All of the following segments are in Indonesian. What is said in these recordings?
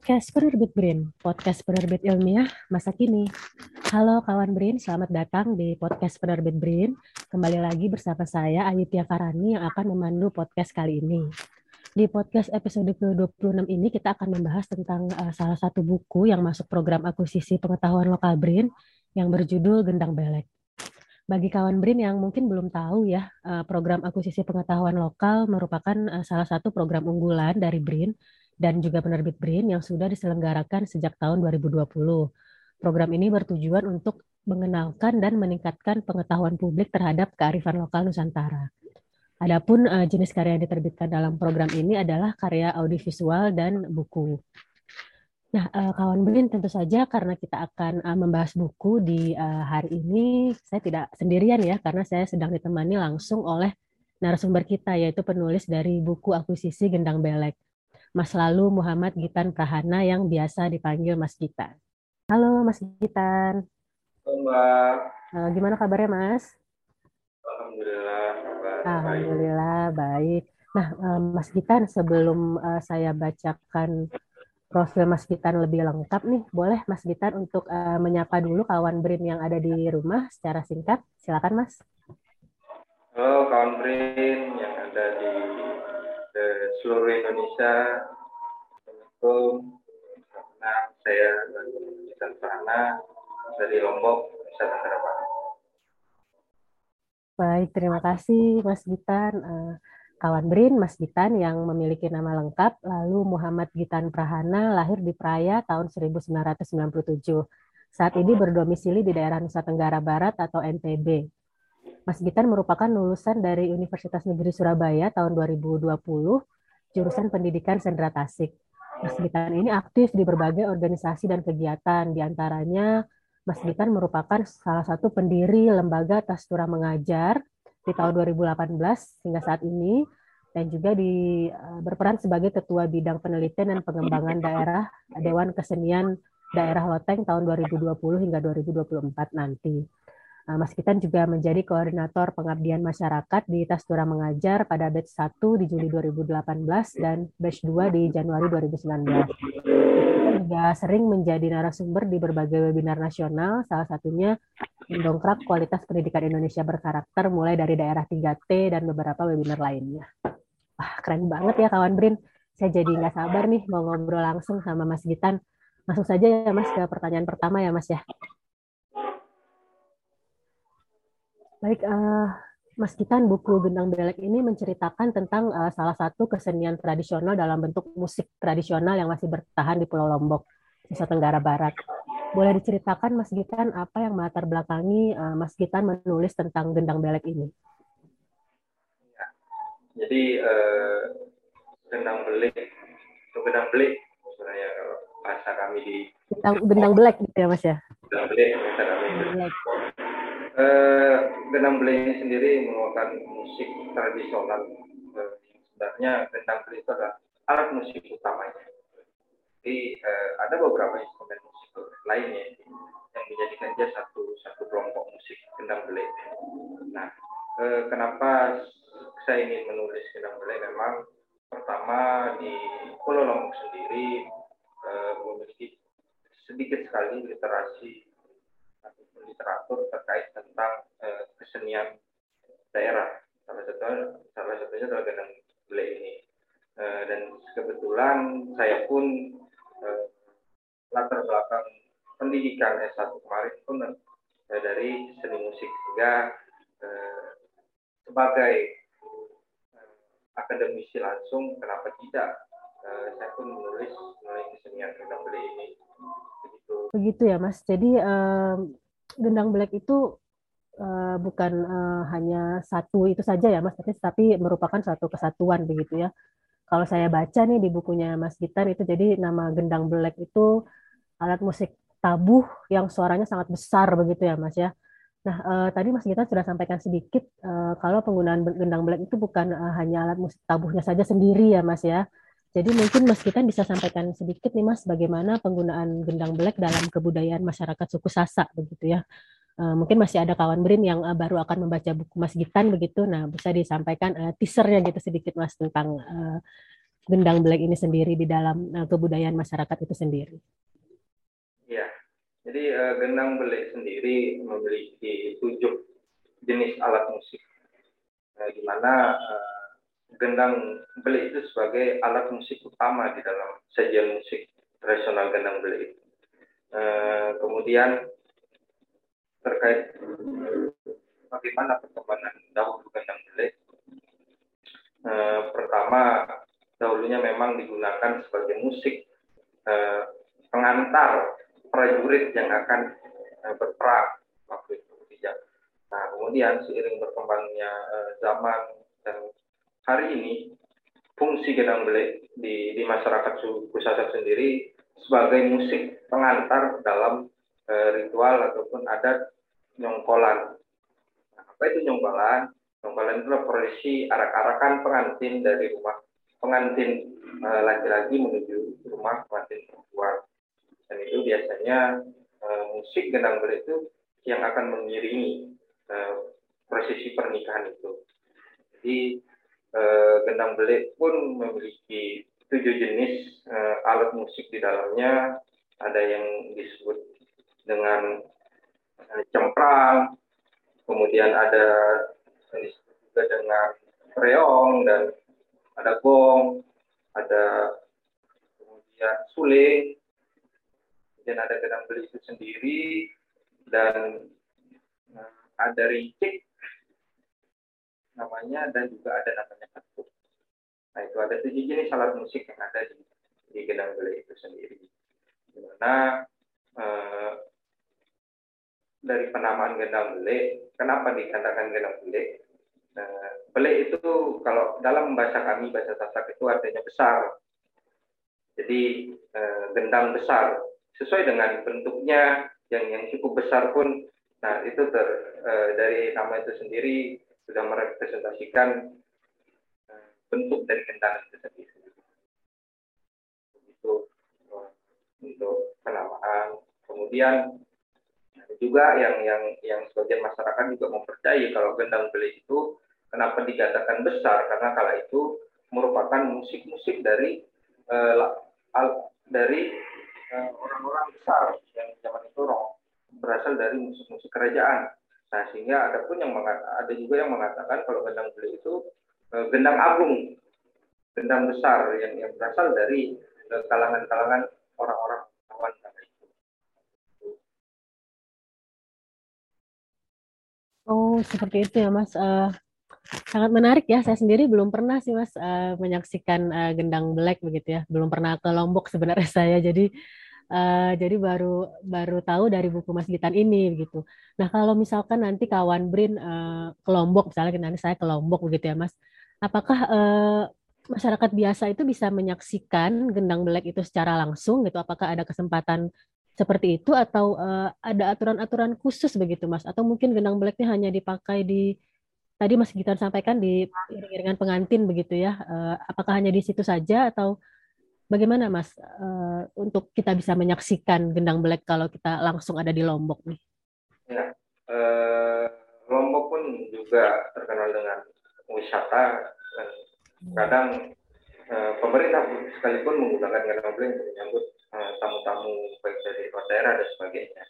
podcast Penerbit Brin, podcast penerbit ilmiah masa kini. Halo kawan Brin, selamat datang di podcast Penerbit Brin. Kembali lagi bersama saya Ayutia Farani yang akan memandu podcast kali ini. Di podcast episode ke-26 ini kita akan membahas tentang uh, salah satu buku yang masuk program akuisisi pengetahuan lokal Brin yang berjudul Gendang Belek. Bagi kawan Brin yang mungkin belum tahu ya, uh, program akuisisi pengetahuan lokal merupakan uh, salah satu program unggulan dari Brin dan juga penerbit BRIN yang sudah diselenggarakan sejak tahun 2020. Program ini bertujuan untuk mengenalkan dan meningkatkan pengetahuan publik terhadap kearifan lokal Nusantara. Adapun uh, jenis karya yang diterbitkan dalam program ini adalah karya audiovisual dan buku. Nah, uh, kawan BRIN tentu saja karena kita akan uh, membahas buku di uh, hari ini, saya tidak sendirian ya, karena saya sedang ditemani langsung oleh narasumber kita, yaitu penulis dari buku akuisisi Gendang Belek. Mas Lalu Muhammad Gitan Prahana yang biasa dipanggil Mas Gitan. Halo Mas Gitan. Halo Mbak. Uh, gimana kabarnya Mas? Alhamdulillah. Kabar Alhamdulillah baik. Nah uh, Mas Gitan sebelum uh, saya bacakan profil Mas Gitan lebih lengkap nih, boleh Mas Gitan untuk uh, menyapa dulu kawan BRIN yang ada di rumah secara singkat. Silakan Mas. Halo kawan BRIN yang ada di seluruh Indonesia. Assalamualaikum. Nah, saya Gitan Prana dari Lombok, Nusa Tenggara. Baik, terima kasih Mas Gitan. Uh, kawan Brin, Mas Gitan yang memiliki nama lengkap, lalu Muhammad Gitan Prahana, lahir di Praya tahun 1997. Saat ini berdomisili di daerah Nusa Tenggara Barat atau NTB. Mas Gitan merupakan lulusan dari Universitas Negeri Surabaya tahun 2020, jurusan Pendidikan Sendra Tasik. Mas Gitan ini aktif di berbagai organisasi dan kegiatan, di antaranya Mas Gitan merupakan salah satu pendiri lembaga Tastura Mengajar di tahun 2018 hingga saat ini, dan juga di, berperan sebagai Ketua Bidang Penelitian dan Pengembangan Daerah Dewan Kesenian Daerah Loteng tahun 2020 hingga 2024 nanti. Mas Kitan juga menjadi koordinator pengabdian masyarakat di Tastura Mengajar pada batch 1 di Juli 2018 dan batch 2 di Januari 2019. Kita juga sering menjadi narasumber di berbagai webinar nasional, salah satunya mendongkrak kualitas pendidikan Indonesia berkarakter mulai dari daerah 3T dan beberapa webinar lainnya. Wah, keren banget ya kawan Brin. Saya jadi nggak sabar nih mau ngobrol langsung sama Mas Gitan. Langsung saja ya Mas ke pertanyaan pertama ya Mas ya. Baik, uh, Mas Kitan, buku Gendang Belek ini menceritakan tentang uh, salah satu kesenian tradisional dalam bentuk musik tradisional yang masih bertahan di Pulau Lombok, Nusa Tenggara Barat. Boleh diceritakan, Mas Gitan, apa yang melatar belakangi uh, Mas Gitan menulis tentang Gendang Belek ini? Ya. Jadi, uh, Gendang Belek, atau Gendang Belek, sebenarnya kalau bahasa kami di... Gendang, Gendang Belek gitu ya, Mas ya? Gendang Belek, bahasa kami. Belek. Uh, Gendang Belek ini sendiri merupakan musik tradisional. Uh, sebenarnya Gendang Belek itu adalah alat musik utamanya. Jadi uh, ada beberapa instrumen musik lainnya yang menjadikan dia satu satu kelompok musik Gendang Belek. Nah, uh, kenapa saya ingin menulis Gendang Belek? Memang pertama di Pulau Lombok sendiri uh, memiliki sedikit sekali literasi literatur terkait tentang uh, kesenian daerah. Salah satunya salah satunya adalah Gendang Belek ini. Uh, dan kebetulan saya pun uh, latar belakang pendidikan S1 kemarin pun uh, dari seni musik sehingga uh, sebagai uh, akademisi langsung kenapa tidak uh, saya pun menulis mengenai kesenian Gendang Belek ini begitu. Begitu ya Mas. Jadi um Gendang Black itu uh, bukan uh, hanya satu itu saja ya Mas, tapi merupakan suatu kesatuan begitu ya. Kalau saya baca nih di bukunya Mas Gitan itu jadi nama Gendang Black itu alat musik tabuh yang suaranya sangat besar begitu ya Mas ya. Nah, uh, tadi Mas Gitan sudah sampaikan sedikit uh, kalau penggunaan gendang black itu bukan uh, hanya alat musik tabuhnya saja sendiri ya Mas ya. Jadi mungkin Mas Gitan bisa sampaikan sedikit nih Mas bagaimana penggunaan gendang belek dalam kebudayaan masyarakat suku Sasak begitu ya. Uh, mungkin masih ada kawan Brin yang uh, baru akan membaca buku Mas Gitan begitu. Nah, bisa disampaikan uh, teasernya gitu sedikit Mas tentang uh, gendang belek ini sendiri di dalam uh, kebudayaan masyarakat itu sendiri? Ya, jadi uh, gendang belek sendiri memiliki tujuh jenis alat musik, uh, di mana uh, gendang belek itu sebagai alat musik utama di dalam sajian musik tradisional gendang belek itu. Uh, kemudian terkait bagaimana perkembangan dahulu gendang belek. Uh, pertama, dahulunya memang digunakan sebagai musik uh, pengantar prajurit yang akan uh, berperang waktu itu. Nah, kemudian seiring berkembangnya uh, zaman dan hari ini fungsi gedang belek di, di masyarakat suku Sasak sendiri sebagai musik pengantar dalam e, ritual ataupun adat nyongkolan. Nah, apa itu nyongkolan? Nyongkolan itu prosesi arak-arakan pengantin dari rumah pengantin e, laki-laki menuju rumah pengantin perempuan. Dan itu biasanya e, musik gendang belek itu yang akan mengiringi e, prosesi pernikahan itu. Jadi eh, gendang belik pun memiliki tujuh jenis eh, alat musik di dalamnya. Ada yang disebut dengan eh, cemprang, kemudian ada juga dengan reong dan ada gong, ada kemudian suling, kemudian ada gendang belik itu sendiri dan eh, ada rincik namanya dan juga ada namanya katuk. Nah itu ada tujuh jenis alat musik yang ada di, di gendang bele itu sendiri. Di mana eh, dari penamaan gendang bele, kenapa dikatakan gendang bele? Eh, bele itu kalau dalam bahasa kami bahasa Sasak itu artinya besar. Jadi eh, gendang besar sesuai dengan bentuknya yang yang cukup besar pun, nah itu ter, eh, dari nama itu sendiri sudah merepresentasikan eh, bentuk dari gendang itu sendiri. Eh, untuk penamaan. Kemudian juga yang yang yang sebagian masyarakat juga mempercayai kalau gendang beli itu kenapa dikatakan besar karena kala itu merupakan musik-musik dari uh, al, dari orang-orang uh, besar yang zaman itu berasal dari musik-musik kerajaan Nah, sehingga ada pun yang ada juga yang mengatakan kalau gendang beli itu uh, gendang agung, gendang besar yang yang berasal dari kalangan kalangan-kalangan orang-orang kawan itu. Oh, seperti itu ya, Mas. Uh, sangat menarik ya. Saya sendiri belum pernah sih, Mas, uh, menyaksikan uh, gendang black begitu ya. Belum pernah ke Lombok sebenarnya saya. Jadi Uh, jadi baru baru tahu dari buku Mas Gitan ini gitu. Nah kalau misalkan nanti kawan Brin uh, ke Lombok, misalnya nanti saya ke Lombok begitu ya Mas, apakah uh, masyarakat biasa itu bisa menyaksikan gendang belek itu secara langsung gitu? Apakah ada kesempatan seperti itu atau uh, ada aturan-aturan khusus begitu Mas? Atau mungkin gendang beleknya hanya dipakai di tadi Mas Gitan sampaikan di iring-iringan pengantin begitu ya? Uh, apakah hanya di situ saja atau Bagaimana Mas uh, untuk kita bisa menyaksikan gendang belek kalau kita langsung ada di Lombok nih? Ya, uh, Lombok pun juga terkenal dengan wisata dan kadang uh, pemerintah sekalipun menggunakan gendang belek untuk menyambut uh, tamu-tamu baik dari luar daerah dan sebagainya.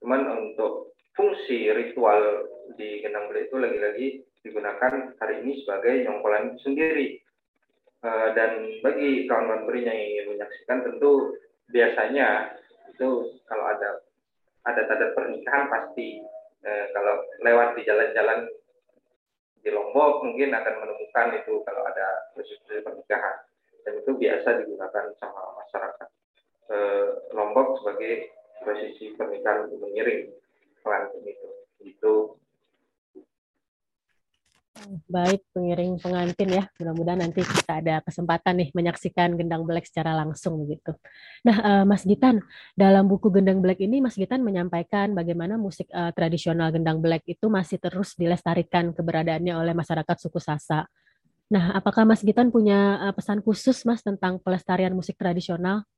Cuman untuk fungsi ritual di gendang belek itu lagi-lagi digunakan hari ini sebagai nyongkolan sendiri Eh, dan bagi kawan-kawan beri yang ingin menyaksikan tentu biasanya itu kalau ada ada tanda pernikahan pasti uh, kalau lewat di jalan-jalan di Lombok mungkin akan menemukan itu kalau ada proses pernikahan. Dan itu biasa digunakan sama masyarakat. Uh, Lombok sebagai prosesi pernikahan untuk mengiring pengantin itu. Itu Baik, pengiring pengantin ya. Mudah-mudahan nanti kita ada kesempatan nih menyaksikan Gendang Black secara langsung begitu. Nah, uh, Mas Gitan, dalam buku Gendang Black ini Mas Gitan menyampaikan bagaimana musik uh, tradisional Gendang Black itu masih terus dilestarikan keberadaannya oleh masyarakat suku Sasa. Nah, apakah Mas Gitan punya uh, pesan khusus Mas tentang pelestarian musik tradisional?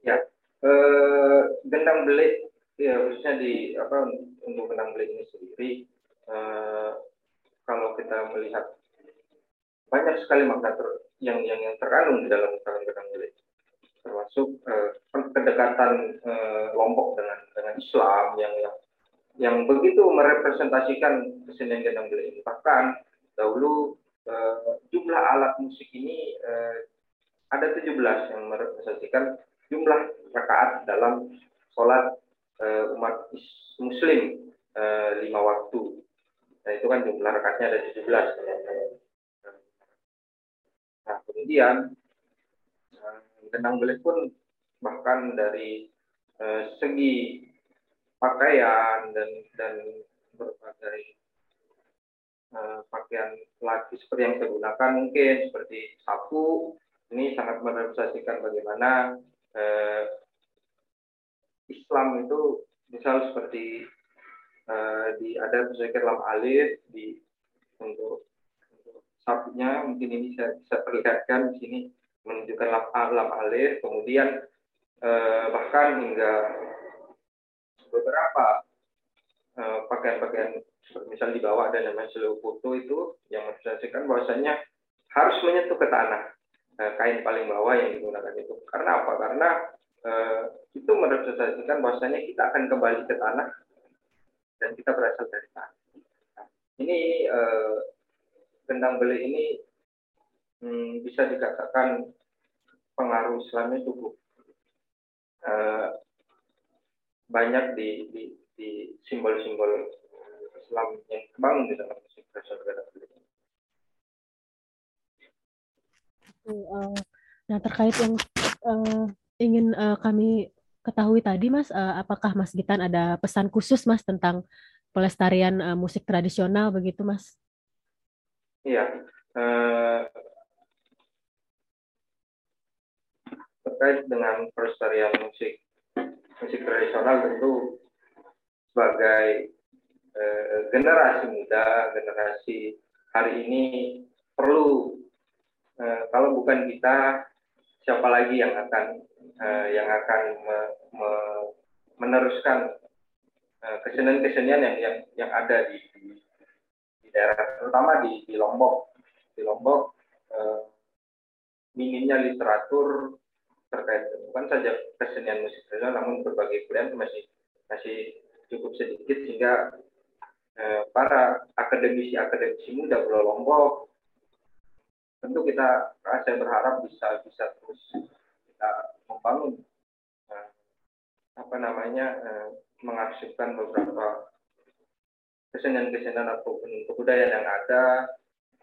Ya, uh, Gendang Black ya khususnya di apa untuk Gendang Black ini sendiri kalau kita melihat banyak sekali makna yang yang, yang terkandung di dalam tarian gedang gele termasuk uh, kedekatan uh, Lombok dengan dengan Islam yang yang yang begitu merepresentasikan kesenian gendang gele ini bahkan dahulu uh, jumlah alat musik ini uh, ada 17 yang merepresentasikan jumlah rakaat dalam sholat uh, umat Muslim uh, lima waktu. Nah itu kan jumlah rakaatnya ada 17. Nah, kemudian benang belik pun bahkan dari eh, segi pakaian dan dan berbagai eh, pakaian laki seperti yang saya gunakan mungkin seperti sapu ini sangat merepresentasikan bagaimana eh, Islam itu misal seperti eh, di ada sesuai lam alif di untuk sapunya mungkin ini saya bisa perlihatkan di sini menunjukkan lam, lam alif kemudian eh, bahkan hingga beberapa eh, pakaian-pakaian seperti misal di bawah ada namanya seluruh foto itu yang menjelaskan bahwasanya harus menyentuh ke tanah kain paling bawah yang digunakan itu. Karena apa? Karena eh, itu merepresentasikan bahwasanya kita akan kembali ke tanah dan kita berasal dari tanah nah, ini eh, gendang beli ini hmm, bisa dikatakan pengaruh Islamnya cukup uh, banyak di simbol-simbol Islam yang terbangun di dalam musik gendang beli. Uh, nah terkait yang uh, ingin uh, kami ketahui tadi Mas, uh, apakah Mas Gitan ada pesan khusus Mas tentang pelestarian uh, musik tradisional begitu Mas? Iya. Eh, terkait dengan pelestarian musik musik tradisional tentu sebagai eh, generasi muda, generasi hari ini perlu eh, kalau bukan kita siapa lagi yang akan eh, yang akan me, me, meneruskan eh, kesenian-kesenian yang yang yang ada di, di daerah terutama di, di Lombok. Di Lombok eh, minimnya literatur terkait bukan saja kesenian musik tradisional namun berbagai pilihan masih masih cukup sedikit sehingga eh, para akademisi-akademisi muda Pulau Lombok tentu kita saya berharap bisa bisa terus membangun eh, apa namanya eh, mengarsipkan beberapa kesenian-kesenian ataupun kebudayaan yang ada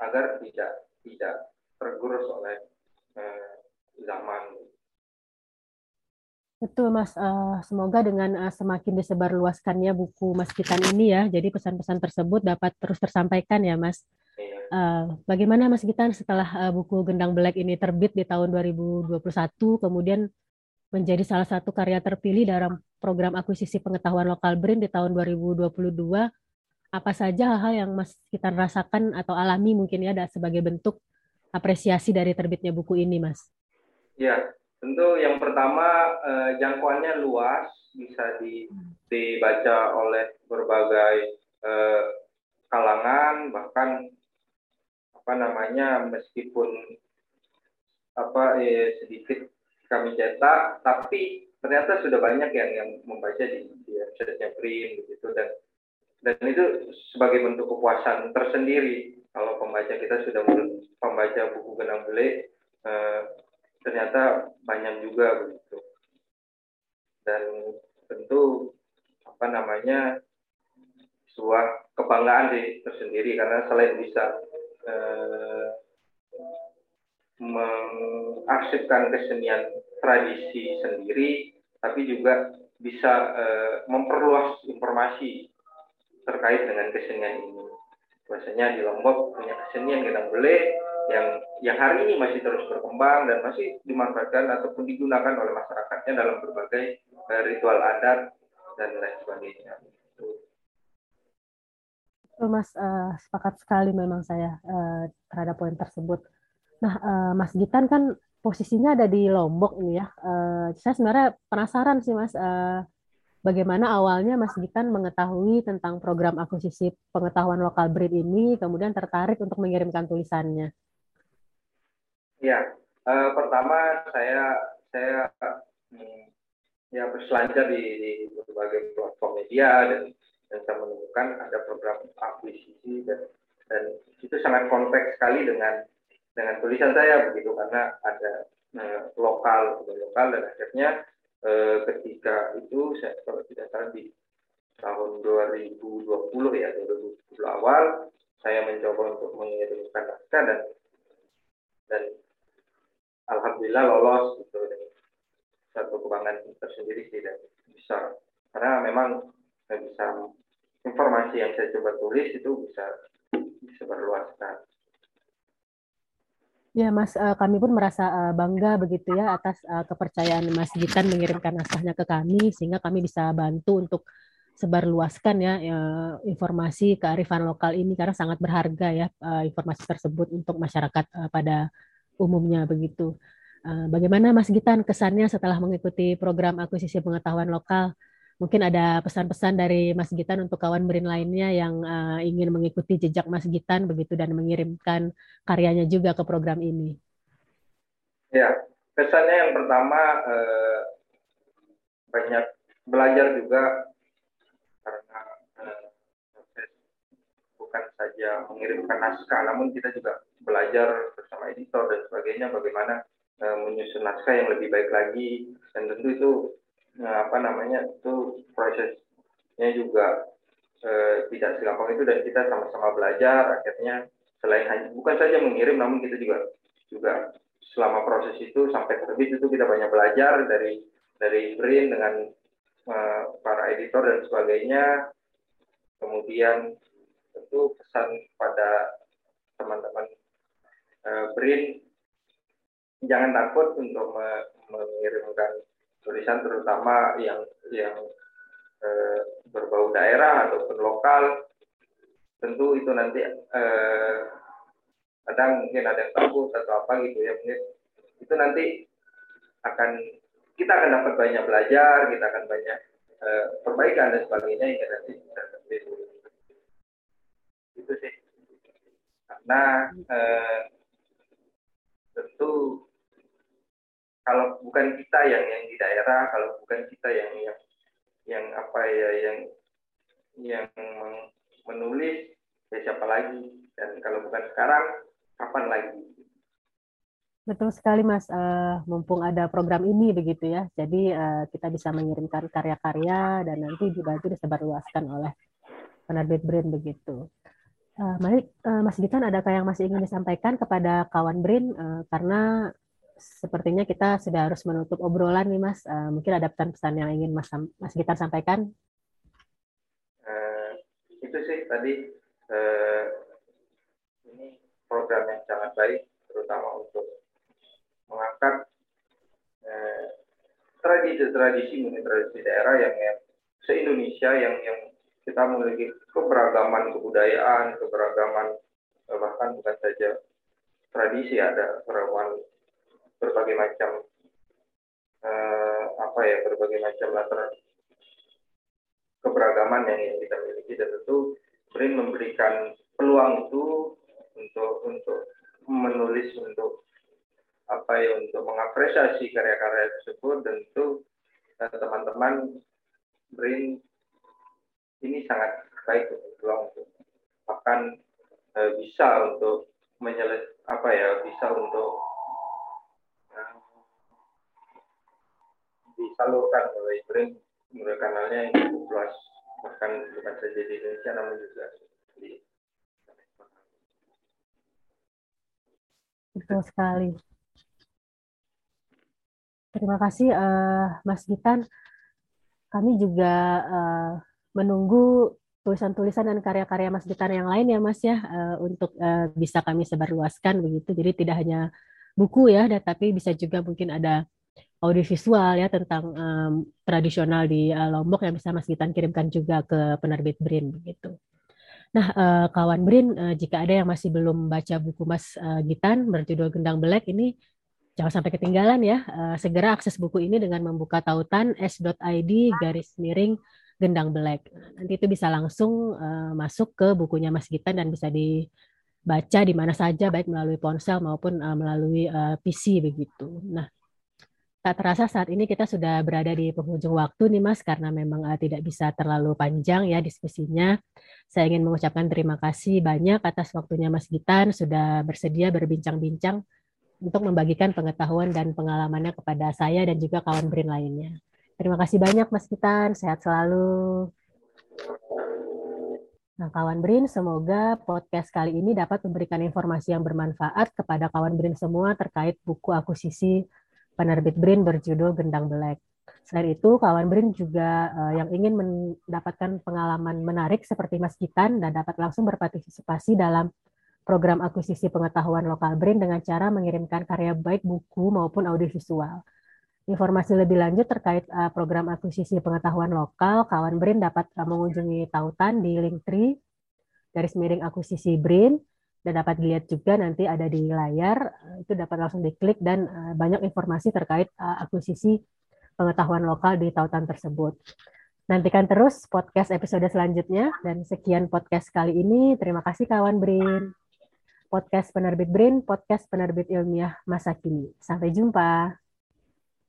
agar tidak tidak tergerus oleh eh, zaman. Betul Mas, uh, semoga dengan uh, semakin disebarluaskannya buku Mas Kitan ini ya, jadi pesan-pesan tersebut dapat terus tersampaikan ya Mas. Uh, bagaimana Mas Gitan setelah uh, buku Gendang Belek ini terbit di tahun 2021, kemudian menjadi salah satu karya terpilih dalam program akuisisi pengetahuan lokal BRIN di tahun 2022, apa saja hal-hal yang Mas kita rasakan atau alami mungkin ya ada sebagai bentuk apresiasi dari terbitnya buku ini, Mas? Ya, tentu yang pertama eh, jangkauannya luas, bisa di, dibaca oleh berbagai eh, kalangan, bahkan apa namanya meskipun apa eh, sedikit kami cetak, tapi ternyata sudah banyak yang yang membaca di, di website print begitu dan dan itu sebagai bentuk kepuasan tersendiri. Kalau pembaca kita sudah membaca buku Genang Bele eh, ternyata banyak juga begitu dan tentu apa namanya sebuah kebanggaan sih tersendiri karena selain bisa eh, mengarsipkan kesenian tradisi sendiri tapi juga bisa eh, memperluas informasi terkait dengan kesenian ini. Biasanya di Lombok punya kesenian gedang bele yang yang hari ini masih terus berkembang dan masih dimanfaatkan ataupun digunakan oleh masyarakatnya dalam berbagai uh, ritual adat dan lain sebagainya. Mas, uh, sepakat sekali memang saya uh, terhadap poin tersebut. Nah, uh, Mas Gitan kan posisinya ada di Lombok ini ya. Uh, saya sebenarnya penasaran sih Mas, uh, bagaimana awalnya Mas Gitan mengetahui tentang program akuisisi pengetahuan lokal BRID ini, kemudian tertarik untuk mengirimkan tulisannya? Ya, uh, pertama saya saya hmm, ya berselancar di, di berbagai platform media dan dan saya menemukan ada program akuisisi dan dan itu sangat kompleks sekali dengan dengan tulisan saya begitu karena ada uh, lokal lokal dan akhirnya uh, ketika itu saya kalau tidak salah di tahun 2020 ya 2020 awal saya mencoba untuk mengirimkan naskah dan dan alhamdulillah lolos gitu dan satu kebanggaan tersendiri sih dan bisa karena memang saya bisa informasi yang saya coba tulis itu bisa bisa. Ya, Mas, eh, kami pun merasa eh, bangga begitu ya atas eh, kepercayaan Mas Gitan mengirimkan naskahnya ke kami sehingga kami bisa bantu untuk sebarluaskan ya, ya informasi kearifan lokal ini karena sangat berharga ya informasi tersebut untuk masyarakat pada umumnya begitu. Bagaimana Mas Gitan kesannya setelah mengikuti program akuisisi pengetahuan lokal? Mungkin ada pesan-pesan dari Mas Gitan untuk kawan berin lainnya yang uh, ingin mengikuti jejak Mas Gitan begitu dan mengirimkan karyanya juga ke program ini. Ya, pesannya yang pertama uh, banyak belajar juga bukan saja mengirimkan naskah, namun kita juga belajar bersama editor dan sebagainya bagaimana uh, menyusun naskah yang lebih baik lagi dan tentu itu uh, apa namanya itu prosesnya juga uh, tidak segampang itu dan kita sama-sama belajar akhirnya selain hanya bukan saja mengirim namun kita juga juga selama proses itu sampai terbit itu kita banyak belajar dari dari Brin dengan uh, para editor dan sebagainya. Kemudian tentu pesan pada teman-teman uh, BRIN jangan takut untuk mengirimkan tulisan terutama yang yang uh, berbau daerah ataupun lokal. Tentu itu nanti uh, kadang mungkin ada yang takut atau apa gitu ya mungkin itu nanti akan kita akan dapat banyak belajar kita akan banyak uh, perbaikan dan sebagainya yang nanti bisa itu sih. Karena eh, tentu kalau bukan kita yang yang di daerah kalau bukan kita yang yang yang apa ya yang yang menulis ya siapa lagi dan kalau bukan sekarang kapan lagi Betul sekali Mas, uh, mumpung ada program ini begitu ya, jadi uh, kita bisa mengirimkan karya-karya dan nanti itu disebarluaskan oleh penerbit brand begitu. Uh, Mari, uh, Mas Gitan, adakah yang masih ingin disampaikan kepada kawan BRIN? Uh, karena sepertinya kita sudah harus menutup obrolan nih, Mas. Uh, mungkin ada pesan-pesan yang ingin Mas, Mas Gitan sampaikan? Uh, itu sih tadi uh, ini program yang sangat baik, terutama untuk mengangkat tradisi-tradisi uh, tradisi daerah yang, yang se-Indonesia yang yang kita memiliki keberagaman kebudayaan, keberagaman bahkan bukan saja tradisi ada keragaman berbagai macam eh, apa ya berbagai macam latar keberagaman yang kita miliki. Dan tentu BRIN memberikan peluang itu untuk untuk menulis untuk apa ya untuk mengapresiasi karya-karya tersebut. Dan tentu eh, teman-teman BRIN ini sangat baik peluang untuk bahkan e, bisa untuk menyeles apa ya bisa untuk uh, brand melalui kanalnya yang cukup luas bahkan bukan saja di Indonesia namun juga di Betul sekali. Terima kasih uh, Mas Gitan. Kami juga uh, menunggu tulisan-tulisan dan karya-karya Mas Gitar yang lain ya Mas ya uh, untuk uh, bisa kami sebarluaskan begitu. Jadi tidak hanya buku ya, tapi bisa juga mungkin ada audiovisual ya tentang um, tradisional di uh, Lombok yang bisa Mas Gitan kirimkan juga ke penerbit Brin begitu. Nah, uh, kawan Brin, uh, jika ada yang masih belum baca buku Mas uh, Gitan berjudul Gendang Belek ini jangan sampai ketinggalan ya. Uh, segera akses buku ini dengan membuka tautan s.id garis miring Gendang Black. Nanti itu bisa langsung uh, masuk ke bukunya Mas Gitan dan bisa di baca di mana saja baik melalui ponsel maupun uh, melalui uh, PC begitu. Nah, tak terasa saat ini kita sudah berada di penghujung waktu nih Mas karena memang uh, tidak bisa terlalu panjang ya diskusinya. Saya ingin mengucapkan terima kasih banyak atas waktunya Mas Gitan sudah bersedia berbincang-bincang untuk membagikan pengetahuan dan pengalamannya kepada saya dan juga kawan BRIN lainnya. Terima kasih banyak Mas Gitan, sehat selalu. Nah, kawan BRIN, semoga podcast kali ini dapat memberikan informasi yang bermanfaat kepada kawan BRIN semua terkait buku akuisisi penerbit BRIN berjudul Gendang Belek. Selain itu, kawan BRIN juga uh, yang ingin mendapatkan pengalaman menarik seperti Mas Gitan dan dapat langsung berpartisipasi dalam program akuisisi pengetahuan lokal BRIN dengan cara mengirimkan karya baik buku maupun audiovisual. Informasi lebih lanjut terkait uh, program akuisisi pengetahuan lokal, kawan BRIN dapat uh, mengunjungi tautan di link tree garis miring akuisisi BRIN dan dapat dilihat juga nanti ada di layar itu dapat langsung diklik dan uh, banyak informasi terkait uh, akuisisi pengetahuan lokal di tautan tersebut. Nantikan terus podcast episode selanjutnya dan sekian podcast kali ini. Terima kasih kawan BRIN. Podcast penerbit BRIN, podcast penerbit ilmiah masa kini. Sampai jumpa.